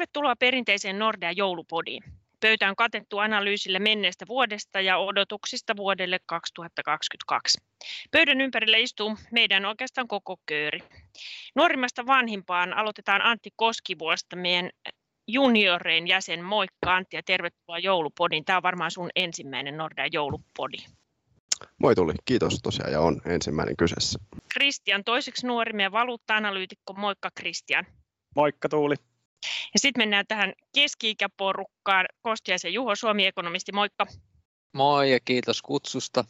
Tervetuloa perinteiseen Nordea joulupodiin. Pöytä on katettu analyysille menneestä vuodesta ja odotuksista vuodelle 2022. Pöydän ympärillä istuu meidän oikeastaan koko kööri. Nuorimmasta vanhimpaan aloitetaan Antti Koskivuosta, meidän juniorein jäsen. Moikka Antti ja tervetuloa joulupodiin. Tämä on varmaan sun ensimmäinen Nordea joulupodi. Moi tuli, kiitos tosiaan ja on ensimmäinen kyseessä. Kristian toiseksi nuori meidän valuutta-analyytikko. Moikka Kristian. Moikka Tuuli. Ja sitten mennään tähän keski-ikäporukkaan. Kostiaisen Juho, Suomi-ekonomisti, moikka. Moi ja kiitos kutsusta.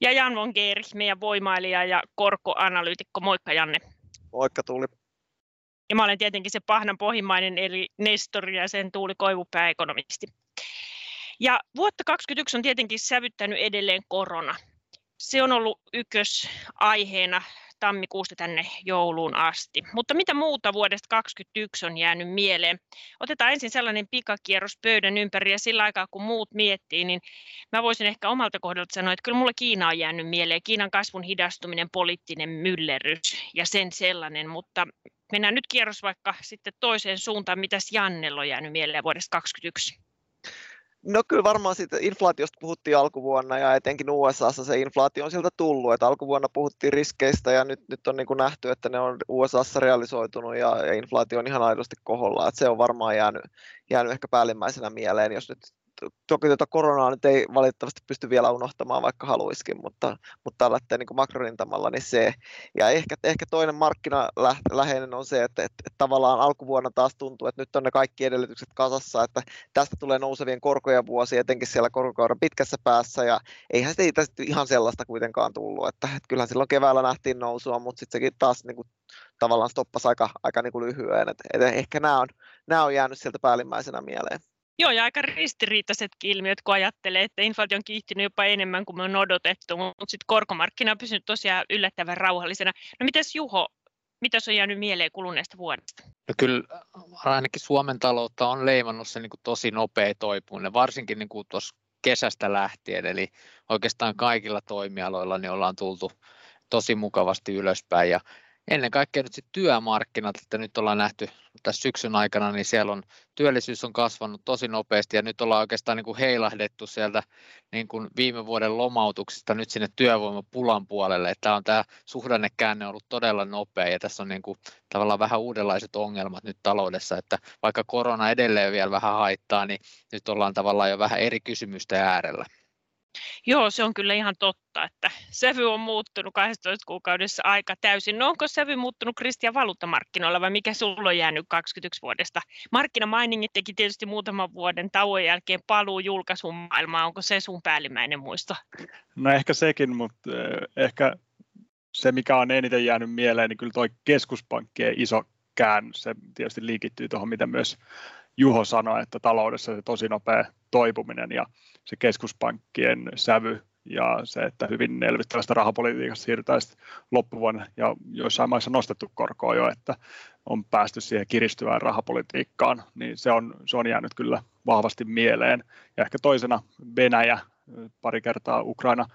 Ja Jan von Geer, meidän voimailija ja korkoanalyytikko. Moikka Janne. Moikka Tuuli. Ja mä olen tietenkin se pahnan pohjimmainen eli Nestori ja sen Tuuli Koivupää ekonomisti. Ja vuotta 2021 on tietenkin sävyttänyt edelleen korona. Se on ollut ykkösaiheena tammikuusta tänne jouluun asti. Mutta mitä muuta vuodesta 2021 on jäänyt mieleen? Otetaan ensin sellainen pikakierros pöydän ympäri ja sillä aikaa kun muut miettii, niin mä voisin ehkä omalta kohdalta sanoa, että kyllä mulle Kiina on jäänyt mieleen. Kiinan kasvun hidastuminen, poliittinen myllerrys ja sen sellainen, mutta mennään nyt kierros vaikka sitten toiseen suuntaan. Mitäs Jannella on jäänyt mieleen vuodesta 2021? No kyllä varmaan siitä inflaatiosta puhuttiin alkuvuonna ja etenkin USAssa se inflaatio on sieltä tullut, että alkuvuonna puhuttiin riskeistä ja nyt, nyt on niin kuin nähty, että ne on USAssa realisoitunut ja, ja inflaatio on ihan aidosti koholla, että se on varmaan jäänyt, jäänyt ehkä päällimmäisenä mieleen, jos nyt toki tuota koronaa nyt ei valitettavasti pysty vielä unohtamaan, vaikka haluaisikin, mutta, mutta tällä niin makrorintamalla niin se. Ja ehkä, ehkä toinen markkinaläheinen on se, että, että, että, tavallaan alkuvuonna taas tuntuu, että nyt on ne kaikki edellytykset kasassa, että tästä tulee nousevien korkojen vuosi, etenkin siellä korkokauden pitkässä päässä, ja eihän tästä ihan sellaista kuitenkaan tullut, että, että kyllähän silloin keväällä nähtiin nousua, mutta sitten sekin taas niin kuin, tavallaan stoppasi aika, aika niin kuin lyhyen, että, että ehkä nämä on, nämä on jäänyt sieltä päällimmäisenä mieleen. Joo, ja aika ristiriitaisetkin ilmiöt, kun ajattelee, että inflaatio on kiihtynyt jopa enemmän kuin me on odotettu, mutta sitten korkomarkkina on pysynyt tosiaan yllättävän rauhallisena. No mitäs Juho, mitä on jäänyt mieleen kuluneesta vuodesta? No kyllä ainakin Suomen taloutta on leimannut se niin kuin tosi nopea toipuminen, varsinkin niin kuin tuossa kesästä lähtien, eli oikeastaan kaikilla toimialoilla niin ollaan tultu tosi mukavasti ylöspäin ja ennen kaikkea nyt sitten työmarkkinat, että nyt ollaan nähty tässä syksyn aikana, niin siellä on työllisyys on kasvanut tosi nopeasti ja nyt ollaan oikeastaan niin kuin heilahdettu sieltä niin kuin viime vuoden lomautuksista nyt sinne työvoimapulan puolelle, että tämä on tämä suhdannekäänne ollut todella nopea ja tässä on niin kuin tavallaan vähän uudenlaiset ongelmat nyt taloudessa, että vaikka korona edelleen vielä vähän haittaa, niin nyt ollaan tavallaan jo vähän eri kysymystä äärellä. Joo, se on kyllä ihan totta, että sävy on muuttunut 12 kuukaudessa aika täysin. No onko sävy muuttunut Kristian valuuttamarkkinoilla vai mikä sulla on jäänyt 21 vuodesta? Markkinamainingit teki tietysti muutaman vuoden tauon jälkeen paluu julkaisun maailmaan. Onko se sun päällimmäinen muisto? No ehkä sekin, mutta ehkä se mikä on eniten jäänyt mieleen, niin kyllä tuo keskuspankkien iso käännös, se tietysti liikittyy tuohon, mitä myös Juho sanoi, että taloudessa se tosi nopea toipuminen ja se keskuspankkien sävy ja se, että hyvin elvyttävästä rahapolitiikasta siirrytään loppuvuonna ja joissain maissa nostettu korkoa jo, että on päästy siihen kiristyvään rahapolitiikkaan, niin se on, se on jäänyt kyllä vahvasti mieleen. Ja ehkä toisena Venäjä, pari kertaa Ukraina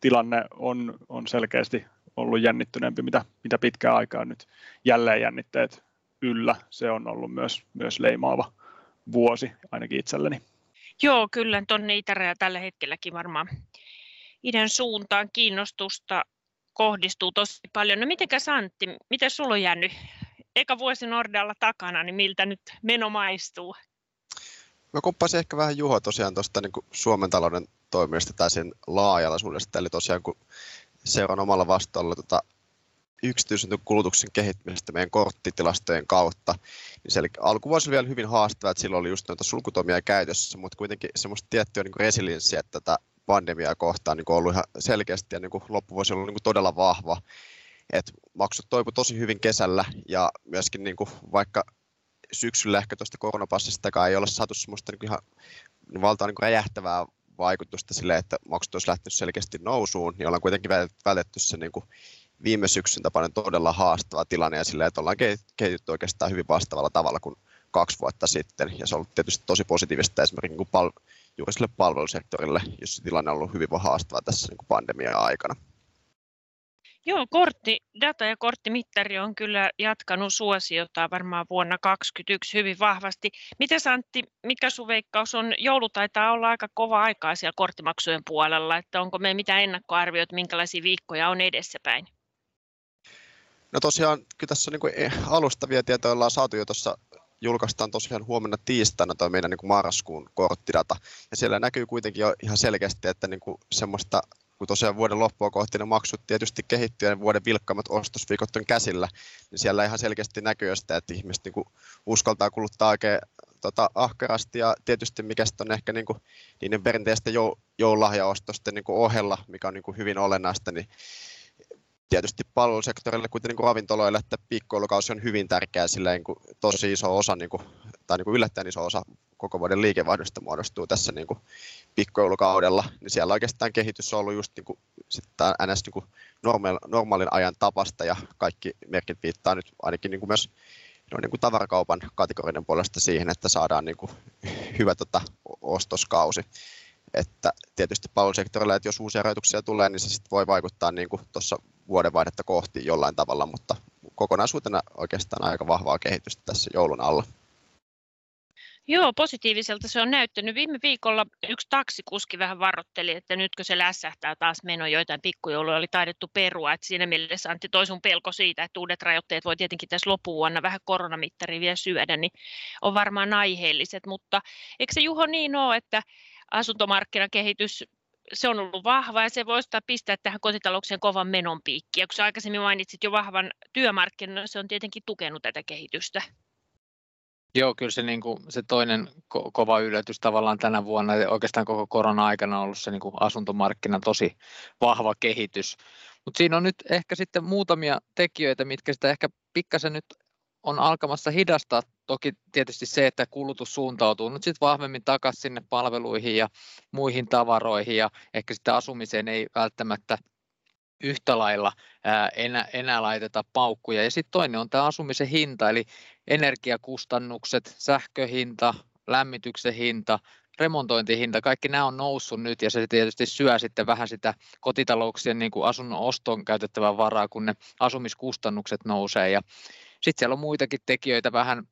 tilanne on, on selkeästi ollut jännittyneempi, mitä, mitä pitkään aikaa nyt jälleen jännitteet yllä. Se on ollut myös, myös leimaava vuosi ainakin itselleni. Joo, kyllä tuonne itäraja tällä hetkelläkin varmaan idän suuntaan kiinnostusta kohdistuu tosi paljon. No mitenkäs Antti, mitä sulla on jäänyt eka vuosi Nordealla takana, niin miltä nyt meno maistuu? Mä kuppasin ehkä vähän Juho tosiaan tuosta niin Suomen talouden toimijasta tai sen laajalaisuudesta, eli tosiaan kun seuraan omalla vastuulla tota yksityisen kulutuksen kehittymistä meidän korttitilastojen kautta. Niin se alkuvuosi oli vielä hyvin haastavaa, että silloin oli just noita sulkutomia käytössä, mutta kuitenkin semmoista tiettyä niin resilienssiä tätä pandemiaa kohtaan niin ollut ihan selkeästi ja niin loppuvuosi on ollut niin todella vahva. Et maksut toipu tosi hyvin kesällä ja myöskin niin vaikka syksyllä ehkä tuosta koronapassistakaan ei ole saatu semmoista niin ihan valtaan niin räjähtävää vaikutusta sille, että maksut olisi lähtenyt selkeästi nousuun, niin ollaan kuitenkin vältetty se niin kuin viime syksyn tapainen todella haastava tilanne ja sillä, että ollaan kehitytty oikeastaan hyvin vastaavalla tavalla kuin kaksi vuotta sitten. Ja se on ollut tietysti tosi positiivista esimerkiksi niin pal- juuri sille palvelusektorille, jossa tilanne on ollut hyvin haastava tässä niin pandemian aikana. Joo, kortti, data ja korttimittari on kyllä jatkanut suosiota varmaan vuonna 2021 hyvin vahvasti. Miten Antti, mikä sun veikkaus on? Joulu taitaa olla aika kova aikaa siellä korttimaksujen puolella, että onko me mitä ennakkoarvioita, minkälaisia viikkoja on edessäpäin? No tosiaan, kyllä tässä on niin alustavia tietoja ollaan saatu jo tuossa julkaistaan tosiaan huomenna tiistaina tuo meidän niin kuin marraskuun korttidata. Ja siellä näkyy kuitenkin jo ihan selkeästi, että niin kuin semmoista kun tosiaan vuoden loppua kohti ne maksut tietysti kehittyy ja vuoden vilkkaammat ostosviikot on käsillä, niin siellä ihan selkeästi näkyy sitä, että ihmiset niin kuin uskaltaa kuluttaa oikein tota, ahkerasti ja tietysti mikä on ehkä niin kuin, niiden perinteisten jou, joululahjaostosten niin kuin ohella, mikä on niin kuin hyvin olennaista, niin tietysti palvelusektorille, kuten niin ravintoloille, että pikkoilukausi on hyvin tärkeä, sillä niin kuin tosi iso osa, niin kuin, tai niin kuin yllättäen iso osa koko vuoden liikevaihdosta muodostuu tässä niin kuin pikkoilukaudella, niin siellä oikeastaan kehitys on ollut just niin kuin, sitten NS niin kuin normaal, normaalin ajan tapasta, ja kaikki merkit viittaa nyt ainakin niin kuin myös no, niin kuin tavarakaupan kategorinen puolesta siihen, että saadaan niin kuin hyvä tota, ostoskausi. Että tietysti palvelusektorilla, että jos uusia rajoituksia tulee, niin se sitten voi vaikuttaa niin kuin tuossa vuodenvaihdetta kohti jollain tavalla, mutta kokonaisuutena oikeastaan aika vahvaa kehitystä tässä joulun alla. Joo, positiiviselta se on näyttänyt. Viime viikolla yksi taksikuski vähän varoitteli, että nytkö se lässähtää taas meno, joitain pikkujouluja oli taidettu perua. Et siinä mielessä Antti toi sun pelko siitä, että uudet rajoitteet voi tietenkin tässä loppuvuonna vähän koronamittari vielä syödä, niin on varmaan aiheelliset. Mutta eikö se Juho niin ole, että asuntomarkkinakehitys se on ollut vahva ja se voi pistää tähän kotitalouksien kovan menon piikkiin. kun aikaisemmin mainitsit jo vahvan työmarkkinan, se on tietenkin tukenut tätä kehitystä. Joo, kyllä se, niin kuin, se toinen ko- kova yllätys tavallaan tänä vuonna, ja oikeastaan koko korona-aikana on ollut se niin kuin asuntomarkkinan tosi vahva kehitys. Mutta siinä on nyt ehkä sitten muutamia tekijöitä, mitkä sitä ehkä pikkasen nyt on alkamassa hidastaa. Toki tietysti se, että kulutus suuntautuu nyt sitten vahvemmin takaisin sinne palveluihin ja muihin tavaroihin ja ehkä sitten asumiseen ei välttämättä yhtä lailla enää, enää laiteta paukkuja. Ja sitten toinen on tämä asumisen hinta, eli energiakustannukset, sähköhinta, lämmityksen hinta, remontointihinta, kaikki nämä on noussut nyt ja se tietysti syö sitten vähän sitä kotitalouksien niin kuin asunnon ostoon käytettävää varaa, kun ne asumiskustannukset nousee ja sitten siellä on muitakin tekijöitä vähän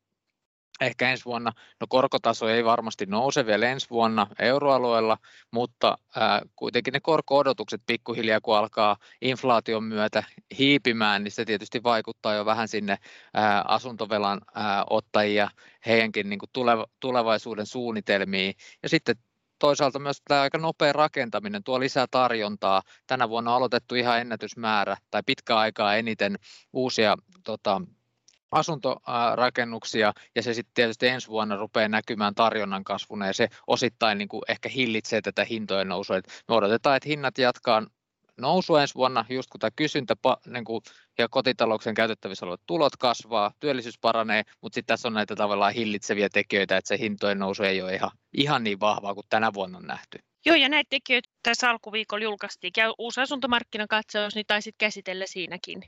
ehkä ensi vuonna, no korkotaso ei varmasti nouse vielä ensi vuonna euroalueella, mutta ää, kuitenkin ne korko-odotukset pikkuhiljaa, kun alkaa inflaation myötä hiipimään, niin se tietysti vaikuttaa jo vähän sinne ää, asuntovelan ää, ottajia, heidänkin niin tuleva, tulevaisuuden suunnitelmiin. Ja sitten toisaalta myös tämä aika nopea rakentaminen tuo lisää tarjontaa. Tänä vuonna on aloitettu ihan ennätysmäärä tai pitkä aikaa eniten uusia tota, asuntorakennuksia ja se sitten tietysti ensi vuonna rupeaa näkymään tarjonnan kasvuna ja se osittain niin kuin ehkä hillitsee tätä hintojen nousua. Et me odotetaan, että hinnat jatkaa nousua ensi vuonna, just kun tämä kysyntä niin kuin, ja kotitalouksien käytettävissä olevat tulot kasvaa, työllisyys paranee, mutta sitten tässä on näitä tavallaan hillitseviä tekijöitä, että se hintojen nousu ei ole ihan, ihan niin vahvaa kuin tänä vuonna on nähty. Joo, ja näitä tekijöitä tässä alkuviikolla julkaistiin. Käy uusi asuntomarkkinakatsaus, niin taisit käsitellä siinäkin.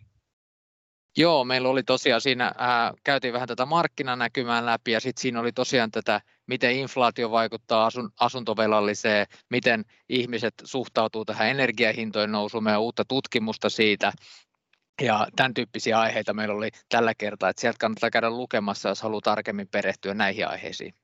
Joo, meillä oli tosiaan siinä, ää, käytiin vähän tätä markkinanäkymää läpi ja sitten siinä oli tosiaan tätä, miten inflaatio vaikuttaa asun, asuntovelalliseen, miten ihmiset suhtautuu tähän energiahintojen nousuun, meidän uutta tutkimusta siitä ja tämän tyyppisiä aiheita meillä oli tällä kertaa, että sieltä kannattaa käydä lukemassa, jos haluaa tarkemmin perehtyä näihin aiheisiin.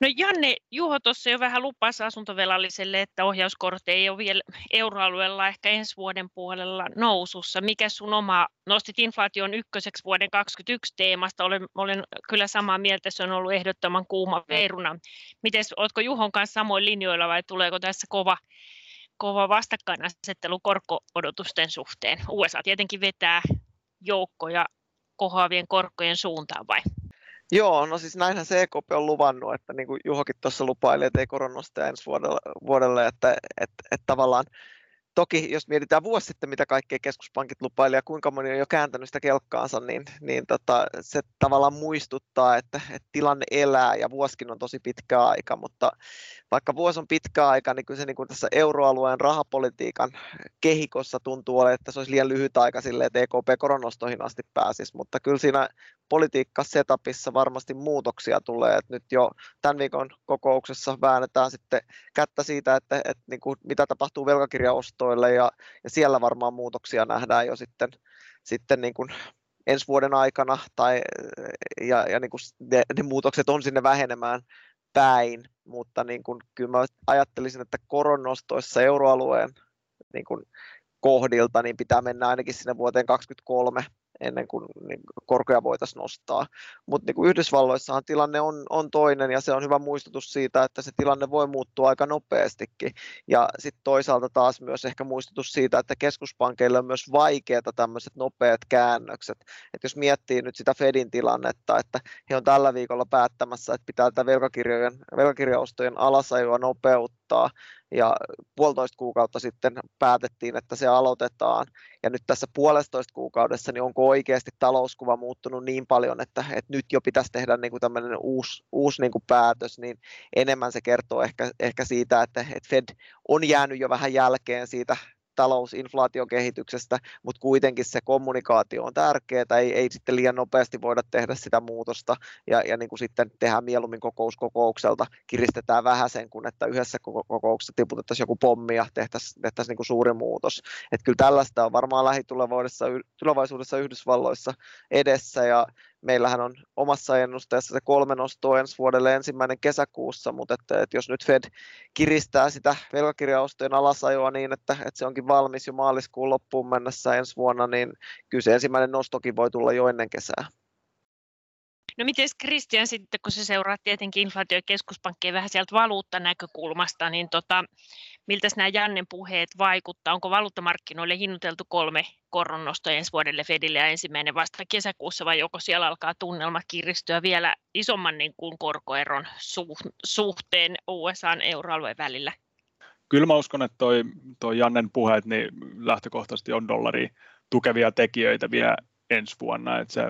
No Janne, Juho tuossa jo vähän lupasi asuntovelalliselle, että ohjauskortti ei ole vielä euroalueella ehkä ensi vuoden puolella nousussa. Mikä sun oma, nostit inflaation ykköseksi vuoden 2021 teemasta, olen, olen kyllä samaa mieltä, se on ollut ehdottoman kuuma veeruna. Miten, oletko Juhon kanssa samoin linjoilla vai tuleeko tässä kova, kova vastakkainasettelu korko-odotusten suhteen? USA tietenkin vetää joukkoja kohoavien korkojen suuntaan vai? Joo, no siis näinhän CKP on luvannut, että niin kuin Juhokin tuossa lupaili, että ei koronasta ensi vuodelle, vuodelle että, että, että tavallaan toki jos mietitään vuosi sitten, mitä kaikkea keskuspankit lupaili ja kuinka moni on jo kääntänyt sitä kelkkaansa, niin, niin tota, se tavallaan muistuttaa, että, että tilanne elää ja vuosikin on tosi pitkä aika, mutta vaikka vuosi on pitkä aika, niin kyllä se niin kuin tässä euroalueen rahapolitiikan kehikossa tuntuu olevan, että se olisi liian lyhyt aika sille, että EKP koronostoihin asti pääsisi, mutta kyllä siinä politiikka-setupissa varmasti muutoksia tulee, että nyt jo tämän viikon kokouksessa väännetään sitten kättä siitä, että, että niin kuin, mitä tapahtuu velkakirjaostoon korkonostoille ja, ja siellä varmaan muutoksia nähdään jo sitten, sitten niin kuin ensi vuoden aikana tai, ja, ja niin kuin ne, ne muutokset on sinne vähenemään päin, mutta niin kuin, kyllä mä ajattelisin, että koronnostoissa euroalueen niin kuin kohdilta niin pitää mennä ainakin sinne vuoteen 2023 ennen kuin niin korkoja voitaisiin nostaa. Mutta niin Yhdysvalloissahan tilanne on, on toinen ja se on hyvä muistutus siitä, että se tilanne voi muuttua aika nopeastikin. Ja sitten toisaalta taas myös ehkä muistutus siitä, että keskuspankeille on myös vaikeaa tämmöiset nopeat käännökset. Et jos miettii nyt sitä Fedin tilannetta, että he on tällä viikolla päättämässä, että pitää tätä velkakirjojen, velkakirjaostojen alasajoa nopeuttaa, ja puolitoista kuukautta sitten päätettiin, että se aloitetaan. Ja nyt tässä puolestoista kuukaudessa, niin onko oikeasti talouskuva muuttunut niin paljon, että, että nyt jo pitäisi tehdä niin kuin tämmöinen uusi, uusi niin kuin päätös, niin enemmän se kertoo ehkä, ehkä siitä, että, että Fed on jäänyt jo vähän jälkeen siitä talousinflaatiokehityksestä, mutta kuitenkin se kommunikaatio on tärkeää, ei, ei sitten liian nopeasti voida tehdä sitä muutosta ja, ja niin kuin sitten tehdään mieluummin kokous kokoukselta, kiristetään vähän sen, kun että yhdessä kokouksessa tiputettaisiin joku pommi ja tehtäisiin, tehtäisiin niin kuin suuri muutos. Että kyllä tällaista on varmaan lähitulevaisuudessa tulevaisuudessa Yhdysvalloissa edessä ja meillähän on omassa ennusteessa se kolme nostoa ensi vuodelle ensimmäinen kesäkuussa, mutta että, että jos nyt Fed kiristää sitä velkakirjaostojen alasajoa niin, että, että se onkin valmis jo maaliskuun loppuun mennessä ensi vuonna, niin kyllä se ensimmäinen nostokin voi tulla jo ennen kesää. No miten Kristian sitten, kun se seuraa tietenkin inflaatio- ja keskuspankkien vähän sieltä valuuttanäkökulmasta, niin tota, miltä nämä Jannen puheet vaikuttaa? Onko valuuttamarkkinoille hinnoiteltu kolme koronnostoa ensi vuodelle Fedille ja ensimmäinen vasta kesäkuussa vai joko siellä alkaa tunnelma kiristyä vielä isomman niin kuin korkoeron suhteen USAn euroalueen välillä? Kyllä mä uskon, että toi, toi Jannen puheet niin lähtökohtaisesti on dollari tukevia tekijöitä vielä ensi vuonna. Että se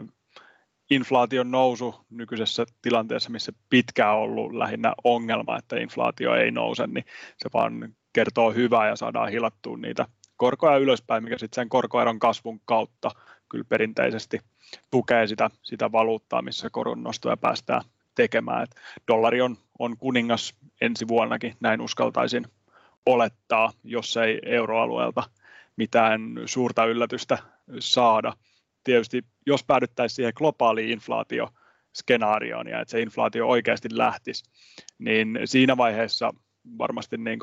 inflaation nousu nykyisessä tilanteessa, missä pitkään ollut lähinnä ongelma, että inflaatio ei nouse, niin se vaan kertoo hyvää ja saadaan hilattua niitä korkoja ylöspäin, mikä sitten sen korkoeron kasvun kautta kyllä perinteisesti tukee sitä, sitä valuuttaa, missä koron nostoja päästään tekemään. Et dollari on, on kuningas ensi vuonnakin, näin uskaltaisin olettaa, jos ei euroalueelta mitään suurta yllätystä saada. Tietysti jos päädyttäisiin siihen globaaliin inflaatioskenaarioon ja että se inflaatio oikeasti lähtisi, niin siinä vaiheessa varmasti niin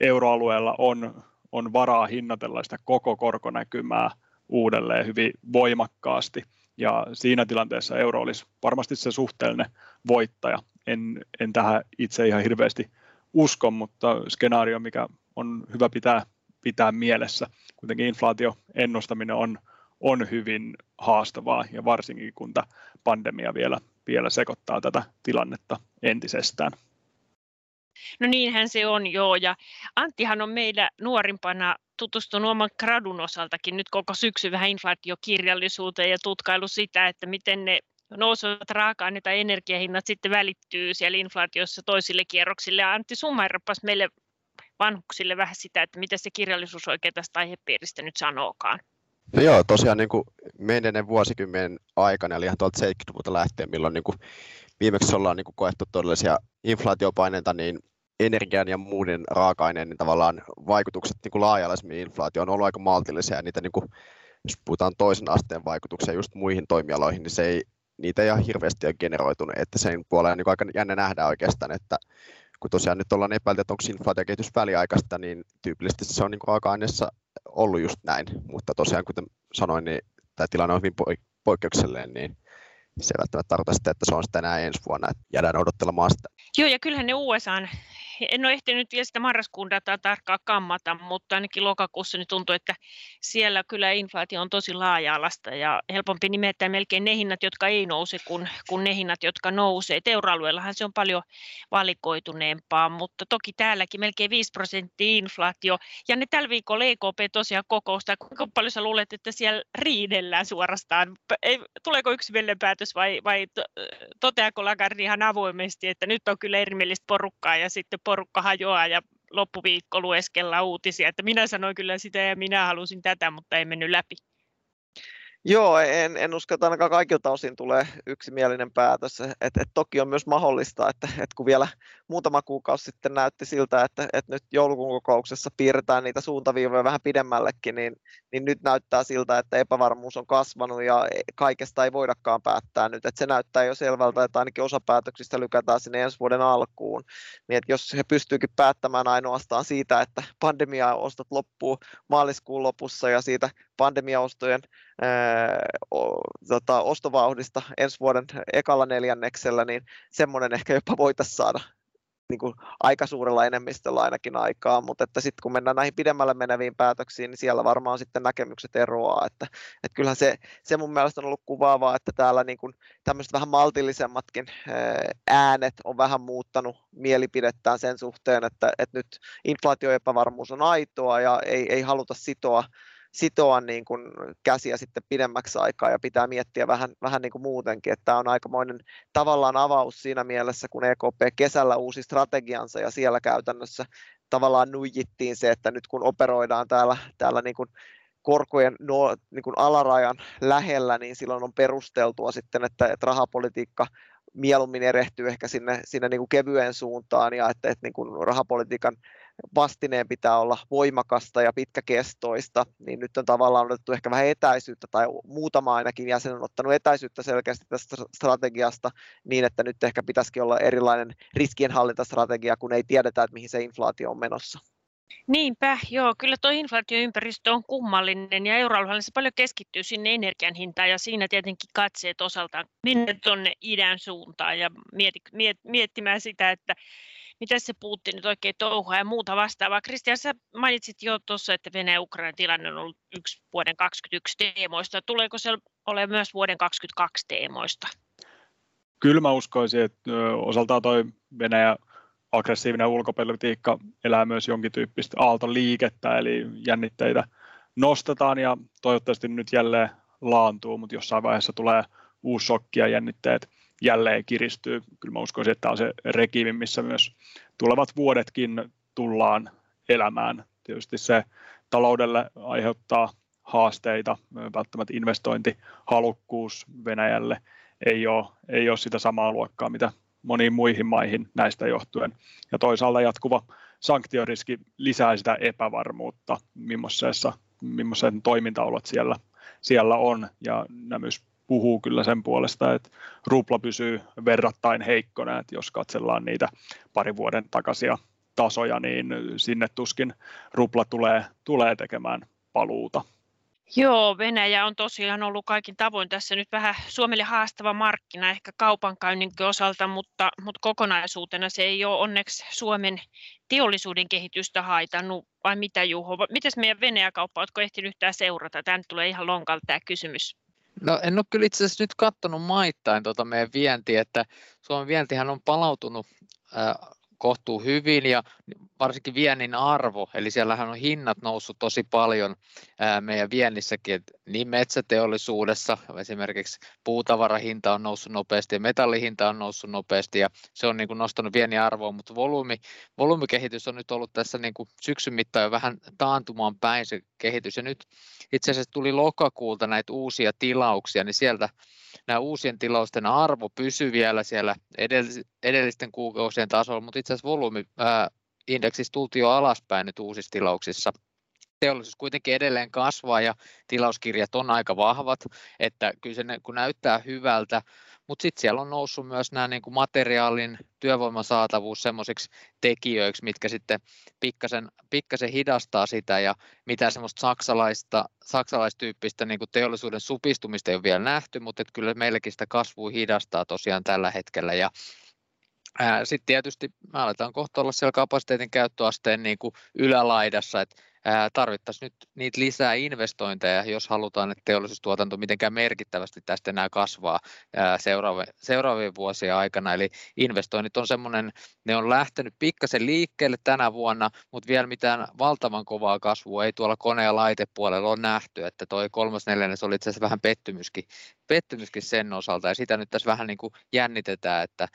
euroalueella on, on varaa hinnoitella sitä koko korkonäkymää uudelleen hyvin voimakkaasti. Ja siinä tilanteessa euro olisi varmasti se suhteellinen voittaja. En, en tähän itse ihan hirveästi usko, mutta skenaario, mikä on hyvä pitää, pitää mielessä. Kuitenkin inflaatioennustaminen on, on hyvin haastavaa ja varsinkin kun tämä pandemia vielä, vielä sekoittaa tätä tilannetta entisestään. No niinhän se on joo ja Anttihan on meillä nuorimpana tutustunut oman gradun osaltakin nyt koko syksy vähän inflaatiokirjallisuuteen ja tutkailu sitä, että miten ne nousevat raaka-aineet tai energiahinnat sitten välittyy siellä inflaatiossa toisille kierroksille. Ja Antti summairapas meille vanhuksille vähän sitä, että mitä se kirjallisuus oikein tästä aihepiiristä nyt sanookaan. No joo, tosiaan niin kuin menneiden vuosikymmenen aikana, eli ihan tuolta 70-luvulta lähtien, milloin niin kuin viimeksi ollaan niin kuin koettu todellisia inflaatiopaineita, niin energian ja muiden raaka-aineiden niin tavallaan vaikutukset niin kuin laaja-alaisemmin inflaatio on ollut aika maltillisia ja niitä niin kuin, jos puhutaan toisen asteen vaikutuksia just muihin toimialoihin, niin se ei, niitä ei ole hirveästi ole generoitunut, että sen puolella niin aika jännä nähdä oikeastaan, että kun tosiaan nyt ollaan epäilty, että onko inflaatiokehitys väliaikaista, niin tyypillisesti se on niin raaka-aineessa ollut just näin, mutta tosiaan kuten sanoin, niin tämä tilanne on hyvin poikkeuksellinen, niin se ei välttämättä tarkoita sitä, että se on sitä enää ensi vuonna, että jäädään odottelemaan sitä. Joo, ja kyllähän ne USAn en ole ehtinyt vielä sitä marraskuun dataa tarkkaan kammata, mutta ainakin lokakuussa niin tuntuu, että siellä kyllä inflaatio on tosi laaja-alasta ja helpompi nimettää melkein ne hinnat, jotka ei nouse, kuin, kuin ne hinnat, jotka nousee. Euroalueellahan se on paljon valikoituneempaa, mutta toki täälläkin melkein 5 prosenttia inflaatio. Ja ne tällä viikolla EKP tosiaan kokousta. Kuinka paljon sä luulet, että siellä riidellään suorastaan? Ei, tuleeko yksimielinen päätös vai, vai toteako Lagarde ihan avoimesti, että nyt on kyllä erimielistä porukkaa ja sitten porukka hajoaa ja loppuviikko lueskellaan uutisia, että minä sanoin kyllä sitä ja minä halusin tätä, mutta ei mennyt läpi. Joo, en, en usko, että ainakaan kaikilta osin tulee yksimielinen päätös. Et, et toki on myös mahdollista, että, et kun vielä muutama kuukausi sitten näytti siltä, että, että nyt joulukuun kokouksessa piirretään niitä suuntaviivoja vähän pidemmällekin, niin, niin nyt näyttää siltä, että epävarmuus on kasvanut ja kaikesta ei voidakaan päättää nyt. Et se näyttää jo selvältä, että ainakin osa päätöksistä lykätään sinne ensi vuoden alkuun. Niin jos he pystyykin päättämään ainoastaan siitä, että pandemiaostot loppuu maaliskuun lopussa ja siitä pandemiaostojen tota, ostovauhdista ensi vuoden ekalla neljänneksellä, niin semmoinen ehkä jopa voitaisiin saada niin kuin aika suurella enemmistöllä ainakin aikaa, mutta että sitten kun mennään näihin pidemmälle meneviin päätöksiin, niin siellä varmaan sitten näkemykset eroaa, että, että kyllähän se, se mun mielestä on ollut kuvaavaa, että täällä niin kuin tämmöiset vähän maltillisemmatkin äänet on vähän muuttanut mielipidettään sen suhteen, että, että nyt inflaatioepävarmuus on aitoa ja ei, ei haluta sitoa sitoa niin kuin käsiä sitten pidemmäksi aikaa ja pitää miettiä vähän, vähän niin kuin muutenkin, että tämä on aikamoinen tavallaan avaus siinä mielessä, kun EKP kesällä uusi strategiansa ja siellä käytännössä tavallaan nuijittiin se, että nyt kun operoidaan täällä, täällä niin kuin korkojen no, niin kuin alarajan lähellä, niin silloin on perusteltua sitten, että, että rahapolitiikka mieluummin erehtyy ehkä sinne, sinne niin kuin kevyen suuntaan ja että, että niin kuin rahapolitiikan vastineen pitää olla voimakasta ja pitkäkestoista, niin nyt on tavallaan otettu ehkä vähän etäisyyttä, tai muutama ainakin jäsen on ottanut etäisyyttä selkeästi tästä strategiasta, niin että nyt ehkä pitäisikin olla erilainen riskienhallintastrategia, kun ei tiedetä, että mihin se inflaatio on menossa. Niinpä, joo, kyllä tuo inflaatioympäristö on kummallinen ja euroalueella se paljon keskittyy sinne energian hintaan ja siinä tietenkin katseet osaltaan minne tuonne idän suuntaan ja mieti, miet, miettimään sitä, että mitä se Putin nyt oikein touhua ja muuta vastaavaa. Kristian, sä mainitsit jo tuossa, että Venäjä-Ukrainan tilanne on ollut yksi vuoden 2021 teemoista. Tuleeko se ole myös vuoden 2022 teemoista? Kyllä mä uskoisin, että osaltaan toi Venäjä aggressiivinen ulkopolitiikka elää myös jonkin tyyppistä aaltoliikettä, eli jännitteitä nostetaan ja toivottavasti nyt jälleen laantuu, mutta jossain vaiheessa tulee uusi shokki ja jännitteet jälleen kiristyy. Kyllä mä uskoisin, että tämä on se regiimi, missä myös tulevat vuodetkin tullaan elämään. Tietysti se taloudelle aiheuttaa haasteita, välttämättä investointihalukkuus Venäjälle ei ole, ei ole sitä samaa luokkaa, mitä moniin muihin maihin näistä johtuen. Ja toisaalta jatkuva sanktioriski lisää sitä epävarmuutta, millaiset toimintaolot siellä, siellä on, ja nämä myös puhuu kyllä sen puolesta, että rupla pysyy verrattain heikkona, että jos katsellaan niitä pari vuoden takaisia tasoja, niin sinne tuskin rupla tulee, tulee tekemään paluuta. Joo, Venäjä on tosiaan ollut kaikin tavoin tässä nyt vähän Suomelle haastava markkina ehkä kaupankäynnin osalta, mutta, mutta kokonaisuutena se ei ole onneksi Suomen teollisuuden kehitystä haitannut, vai mitä Juho? Mites meidän Venäjä-kauppa, oletko ehtinyt yhtään seurata? Tämä tulee ihan lonkalta tämä kysymys. No en ole kyllä itse asiassa nyt katsonut maittain tuota meidän vientiä, että Suomen vientihän on palautunut äh, kohtuu hyvin ja varsinkin viennin arvo, eli siellähän on hinnat noussut tosi paljon ää, meidän viennissäkin, että niin metsäteollisuudessa. Esimerkiksi puutavarahinta on noussut nopeasti ja metallihinta on noussut nopeasti ja se on niin kuin nostanut viennin arvoa, mutta volyymi, volyymikehitys on nyt ollut tässä niin kuin syksyn mittaan jo vähän taantumaan päin. Se kehitys ja nyt itse asiassa tuli lokakuulta näitä uusia tilauksia, niin sieltä nämä uusien tilausten arvo pysyy vielä siellä edellisten kuukausien tasolla, mutta itse asiassa volyymi indeksissä tultiin jo alaspäin nyt uusissa tilauksissa. Teollisuus kuitenkin edelleen kasvaa ja tilauskirjat on aika vahvat, että kyllä se kun näyttää hyvältä, mutta sitten siellä on noussut myös nämä niin materiaalin työvoiman saatavuus semmoisiksi tekijöiksi, mitkä sitten pikkasen, pikkasen hidastaa sitä ja mitä semmoista saksalaista, saksalaistyyppistä niin teollisuuden supistumista ei ole vielä nähty, mutta kyllä meilläkin sitä kasvua hidastaa tosiaan tällä hetkellä. Ja sitten tietysti me aletaan kohta olla siellä kapasiteetin käyttöasteen niin kuin ylälaidassa, että tarvittaisiin nyt niitä lisää investointeja, jos halutaan, että teollisuustuotanto mitenkään merkittävästi tästä enää kasvaa seuraavien vuosien aikana. Eli investoinnit on semmoinen, ne on lähtenyt pikkasen liikkeelle tänä vuonna, mutta vielä mitään valtavan kovaa kasvua ei tuolla kone- ja laitepuolella ole nähty, että toi kolmas neljännes oli itse asiassa vähän pettymyskin, pettymyskin sen osalta, ja sitä nyt tässä vähän niin kuin jännitetään, että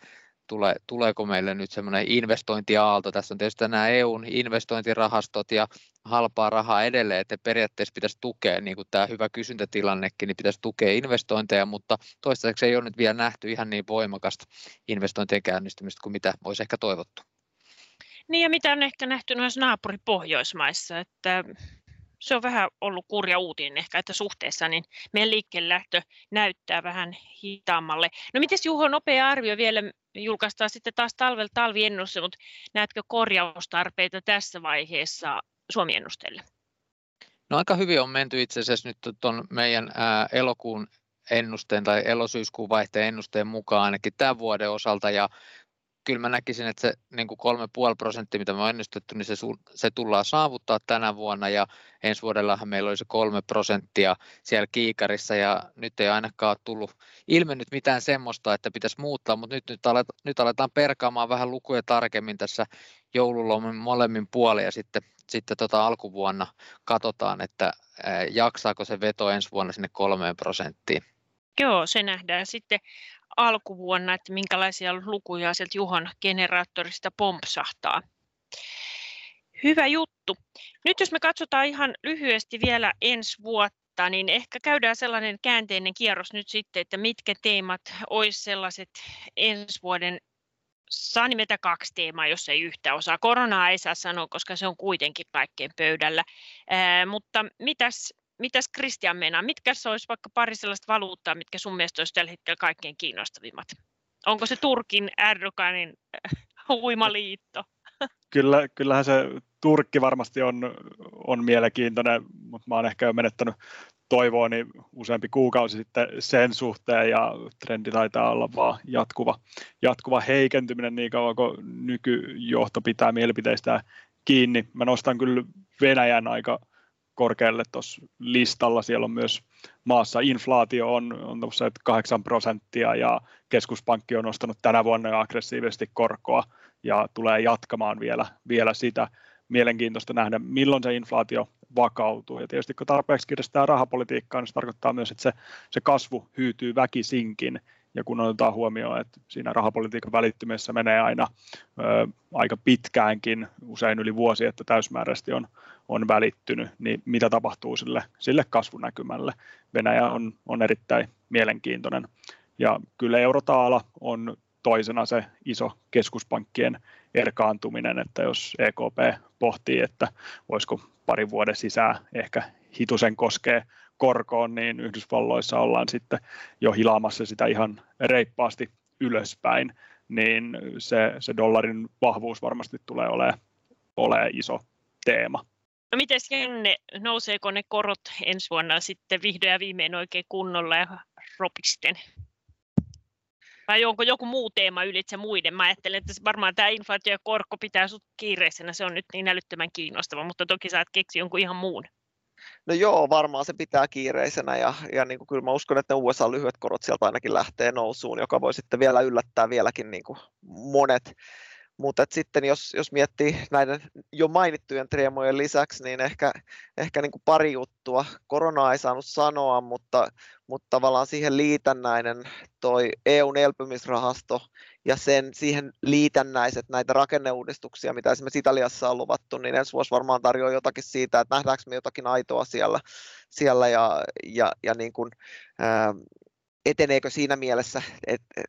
tule, tuleeko meille nyt semmoinen investointiaalto. Tässä on tietysti nämä EUn investointirahastot ja halpaa rahaa edelleen, että periaatteessa pitäisi tukea, niin kuin tämä hyvä kysyntätilannekin, niin pitäisi tukea investointeja, mutta toistaiseksi ei ole nyt vielä nähty ihan niin voimakasta investointien käynnistymistä kuin mitä olisi ehkä toivottu. Niin ja mitä on ehkä nähty noissa naapuripohjoismaissa, että se on vähän ollut kurja uutinen ehkä, että suhteessa niin meidän liikkeen lähtö näyttää vähän hitaammalle. No miten Juho, nopea arvio vielä, julkaistaan sitten taas talvel talviennuste, mutta näetkö korjaustarpeita tässä vaiheessa Suomi-ennusteelle? No aika hyvin on menty itse asiassa nyt tuon meidän elokuun ennusteen tai elosyyskuun vaihteen ennusteen mukaan ainakin tämän vuoden osalta ja kyllä mä näkisin, että se niin kuin 3,5 prosenttia, mitä me on ennustettu, niin se, se tullaan saavuttaa tänä vuonna ja ensi vuodellahan meillä oli se 3 prosenttia siellä kiikarissa ja nyt ei ainakaan tullut ilmennyt mitään semmoista, että pitäisi muuttaa, mutta nyt, nyt, aletaan, nyt aletaan perkaamaan vähän lukuja tarkemmin tässä joululomin molemmin puolin ja sitten, sitten tota alkuvuonna katsotaan, että jaksaako se veto ensi vuonna sinne kolmeen prosenttiin. Joo, se nähdään sitten alkuvuonna, että minkälaisia lukuja sieltä Juhon generaattorista pompsahtaa. Hyvä juttu. Nyt jos me katsotaan ihan lyhyesti vielä ensi vuotta, niin ehkä käydään sellainen käänteinen kierros nyt sitten, että mitkä teemat olisi sellaiset ensi vuoden saa nimetä kaksi teemaa, jos ei yhtä osaa. Koronaa ei saa sanoa, koska se on kuitenkin kaikkien pöydällä. Ää, mutta mitäs mitäs Kristian meinaa? Mitkä se olisi vaikka pari sellaista valuuttaa, mitkä sun mielestä olisi tällä hetkellä kaikkein kiinnostavimmat? Onko se Turkin Erdoganin huimaliitto? Kyllä, kyllähän se Turkki varmasti on, on mielenkiintoinen, mutta mä oon ehkä jo menettänyt toivoani useampi kuukausi sitten sen suhteen ja trendi taitaa olla vaan jatkuva, jatkuva heikentyminen niin kauan kuin nykyjohto pitää mielipiteistä kiinni. Mä nostan kyllä Venäjän aika korkealle tuossa listalla. Siellä on myös maassa inflaatio on, on 8 prosenttia ja keskuspankki on nostanut tänä vuonna jo aggressiivisesti korkoa ja tulee jatkamaan vielä, vielä sitä. Mielenkiintoista nähdä, milloin se inflaatio vakautuu. Ja tietysti kun tarpeeksi kirjastaa rahapolitiikkaa, niin se tarkoittaa myös, että se, se kasvu hyytyy väkisinkin. Ja kun otetaan huomioon, että siinä rahapolitiikan välittymisessä menee aina ö, aika pitkäänkin, usein yli vuosi, että täysmääräisesti on, on välittynyt, niin mitä tapahtuu sille, sille kasvunäkymälle. Venäjä on, on erittäin mielenkiintoinen. Ja kyllä eurotaala on toisena se iso keskuspankkien erkaantuminen, että jos EKP pohtii, että voisiko parin vuoden sisään ehkä hitusen koskee korkoon, niin Yhdysvalloissa ollaan sitten jo hilaamassa sitä ihan reippaasti ylöspäin, niin se, se dollarin vahvuus varmasti tulee olemaan, olemaan iso teema. No miten Jenne, nouseeko ne korot ensi vuonna sitten vihdoin ja viimein oikein kunnolla ja ropisten? Vai onko joku muu teema ylitse muiden? Mä ajattelen, että varmaan tämä inflaatio ja korko pitää sut kiireisenä. Se on nyt niin älyttömän kiinnostava, mutta toki saat keksiä jonkun ihan muun. No joo, varmaan se pitää kiireisenä ja, ja niin kuin kyllä mä uskon, että ne USA lyhyet korot sieltä ainakin lähtee nousuun, joka voi sitten vielä yllättää vieläkin niin kuin monet mutta sitten jos, jos miettii näiden jo mainittujen triemojen lisäksi, niin ehkä, ehkä niin kuin pari juttua. Korona ei saanut sanoa, mutta, mutta tavallaan siihen liitännäinen toi EUn elpymisrahasto ja sen, siihen liitännäiset näitä rakenneuudistuksia, mitä esimerkiksi Italiassa on luvattu, niin ensi vuosi varmaan tarjoaa jotakin siitä, että nähdäänkö me jotakin aitoa siellä, siellä ja, ja, ja niin kuin, ää, eteneekö siinä mielessä että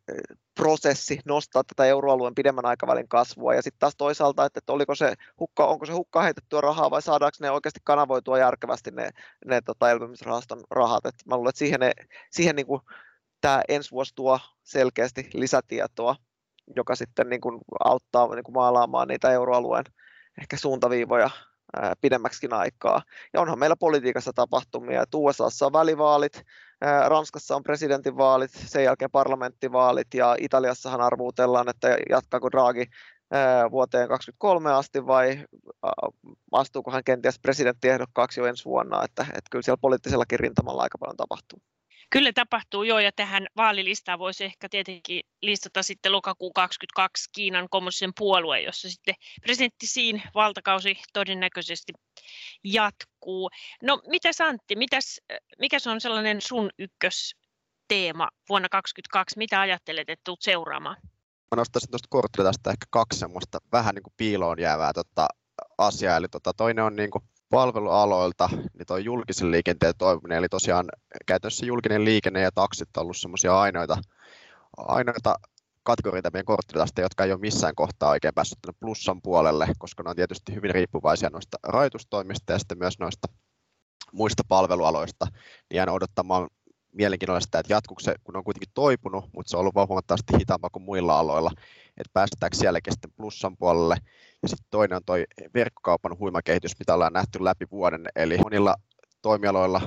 prosessi nostaa tätä euroalueen pidemmän aikavälin kasvua ja sitten taas toisaalta, että, että oliko se hukka, onko se hukka heitettyä rahaa vai saadaanko ne oikeasti kanavoitua järkevästi ne, ne tota elpymisrahaston rahat. Et mä luulen, että siihen, ne, siihen niin kuin, tämä ensi vuosi tuo selkeästi lisätietoa, joka sitten niin kuin auttaa niin kuin maalaamaan niitä euroalueen ehkä suuntaviivoja pidemmäksikin aikaa. Ja onhan meillä politiikassa tapahtumia, että USAssa on välivaalit, Ranskassa on presidentinvaalit, sen jälkeen parlamenttivaalit ja Italiassahan arvuutellaan, että jatkaako Draghi vuoteen 2023 asti vai astuuko hän kenties presidenttiehdokkaaksi jo ensi vuonna, että, että kyllä siellä poliittisellakin rintamalla aika paljon tapahtuu. Kyllä tapahtuu jo, ja tähän vaalilistaan voisi ehkä tietenkin listata sitten lokakuun 22 Kiinan kommunistisen puolue, jossa sitten presidentti Siin valtakausi todennäköisesti jatkuu. No mitä Antti, mitäs, mikä se on sellainen sun ykkösteema vuonna 2022? Mitä ajattelet, että tulet seuraamaan? Mä nostaisin tuosta korttilatasta ehkä kaksi semmoista vähän niin kuin piiloon jäävää tota, asiaa. Eli tota, toinen on niin kuin palvelualoilta, niin tuo julkisen liikenteen toimiminen, eli tosiaan käytännössä julkinen liikenne ja taksit on ollut semmoisia ainoita, ainoita kategorioita meidän korttilasta, jotka ei ole missään kohtaa oikein päässyt tänne plussan puolelle, koska ne on tietysti hyvin riippuvaisia noista rajoitustoimista ja sitten myös noista muista palvelualoista, niin jään odottamaan mielenkiinnolla sitä, että jatkuuko se, kun on kuitenkin toipunut, mutta se on ollut huomattavasti hitaampaa kuin muilla aloilla, että päästäänkö sielläkin sitten plussan puolelle. Ja sitten toinen on tuo verkkokaupan huima kehitys, mitä ollaan nähty läpi vuoden, eli monilla toimialoilla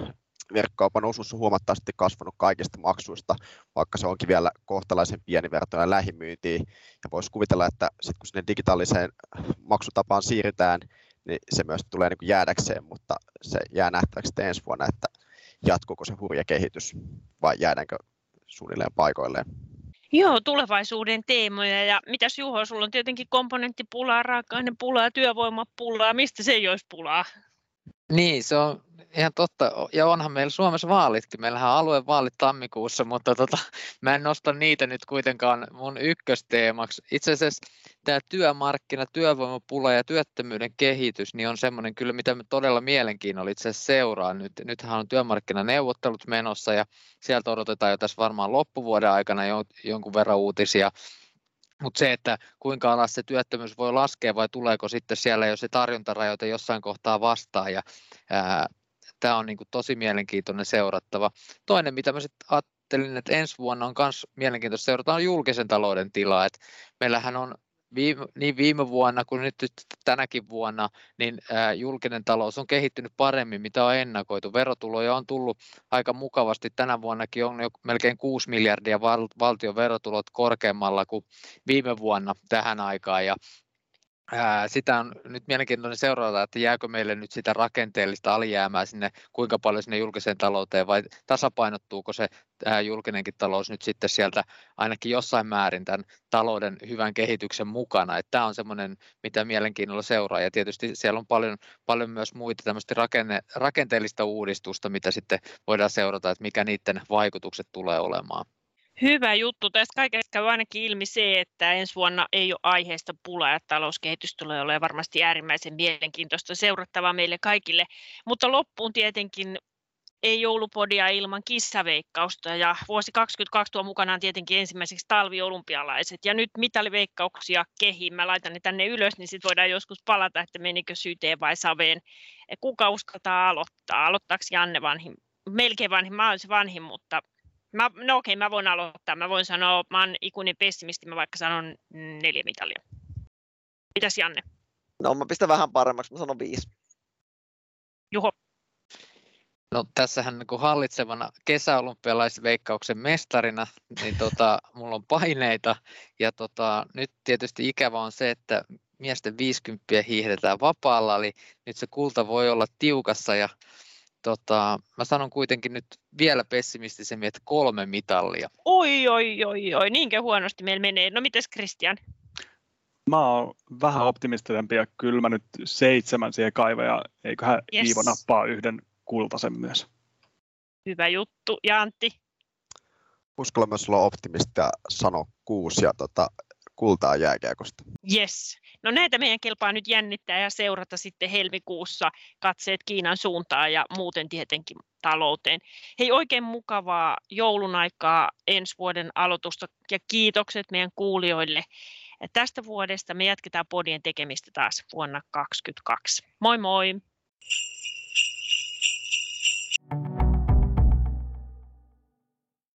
verkkokaupan osuus on huomattavasti kasvanut kaikista maksuista, vaikka se onkin vielä kohtalaisen pieni verrattuna lähimyyntiin. Ja voisi kuvitella, että sitten kun sinne digitaaliseen maksutapaan siirrytään, niin se myös tulee niin jäädäkseen, mutta se jää nähtäväksi ensi vuonna, että jatkuuko se hurja kehitys vai jäädäänkö suunnilleen paikoilleen. Joo, tulevaisuuden teemoja. Ja mitäs Juho, sulla on tietenkin komponenttipulaa, raaka-ainepulaa, työvoimapulaa. Mistä se ei olisi pulaa? Niin, se on ihan totta. Ja onhan meillä Suomessa vaalitkin. Meillähän on aluevaalit tammikuussa, mutta tota, mä en nosta niitä nyt kuitenkaan mun ykkösteemaksi. Itse asiassa tämä työmarkkina, työvoimapula ja työttömyyden kehitys niin on semmoinen kyllä, mitä me todella mielenkiinnolla itse asiassa seuraa. Nyt, nythän on työmarkkinaneuvottelut menossa ja sieltä odotetaan jo tässä varmaan loppuvuoden aikana jonkun verran uutisia mutta se, että kuinka alas se työttömyys voi laskea vai tuleeko sitten siellä jo se tarjontarajoite jossain kohtaa vastaan ja tämä on niin kuin tosi mielenkiintoinen seurattava. Toinen, mitä mä sitten ajattelin, että ensi vuonna on myös mielenkiintoista seurata on julkisen talouden tilaa. Et meillähän on viime, niin viime vuonna kuin nyt tänäkin vuonna, niin julkinen talous on kehittynyt paremmin, mitä on ennakoitu. Verotuloja on tullut aika mukavasti. Tänä vuonnakin on jo melkein 6 miljardia val, valtion verotulot korkeammalla kuin viime vuonna tähän aikaan. Ja sitä on nyt mielenkiintoinen seurata, että jääkö meille nyt sitä rakenteellista alijäämää sinne, kuinka paljon sinne julkiseen talouteen vai tasapainottuuko se julkinenkin talous nyt sitten sieltä ainakin jossain määrin tämän talouden hyvän kehityksen mukana. Että tämä on semmoinen, mitä mielenkiinnolla seuraa ja tietysti siellä on paljon, paljon myös muita tämmöistä rakenne, rakenteellista uudistusta, mitä sitten voidaan seurata, että mikä niiden vaikutukset tulee olemaan. Hyvä juttu. Tästä kaikesta käy ainakin ilmi se, että ensi vuonna ei ole aiheesta pulaa ja talouskehitys tulee olemaan varmasti äärimmäisen mielenkiintoista seurattavaa meille kaikille. Mutta loppuun tietenkin ei joulupodia ilman kissaveikkausta ja vuosi 2022 tuo mukanaan tietenkin ensimmäiseksi talviolympialaiset ja nyt mitaliveikkauksia kehiin. Mä laitan ne tänne ylös, niin sitten voidaan joskus palata, että menikö syyteen vai saveen. Kuka uskaltaa aloittaa? Aloittaako Janne vanhin? Melkein vanhin, mä olen se vanhin, mutta Mä, no okei, mä voin aloittaa. Mä voin sanoa, mä oon ikuinen pessimisti, mä vaikka sanon neljä mitalia. Mitäs Janne? No mä pistän vähän paremmaksi, mä sanon viisi. Juho? No tässähän niin kuin hallitsevana kesäolympialaisveikkauksen mestarina, niin tota, mulla on paineita ja tota, nyt tietysti ikävä on se, että miesten 50 hiihdetään vapaalla, eli nyt se kulta voi olla tiukassa ja tota, mä sanon kuitenkin nyt vielä pessimistisemmin, että kolme mitallia. Oi, oi, oi, oi, niinkö huonosti meillä menee. No mites Christian? Mä oon vähän optimistisempi ja kyllä mä nyt seitsemän siihen kaiva ja eiköhän yes. Iivo nappaa yhden kultasen myös. Hyvä juttu. Ja Antti? Uskalla myös olla optimisti ja sano kuusi ja tota, kultaa jääkiekosta. Yes. No näitä meidän kelpaa nyt jännittää ja seurata sitten helmikuussa katseet Kiinan suuntaan ja muuten tietenkin talouteen. Hei, oikein mukavaa joulun aikaa ensi vuoden aloitusta ja kiitokset meidän kuulijoille. Tästä vuodesta me jatketaan podien tekemistä taas vuonna 2022. Moi moi! thank you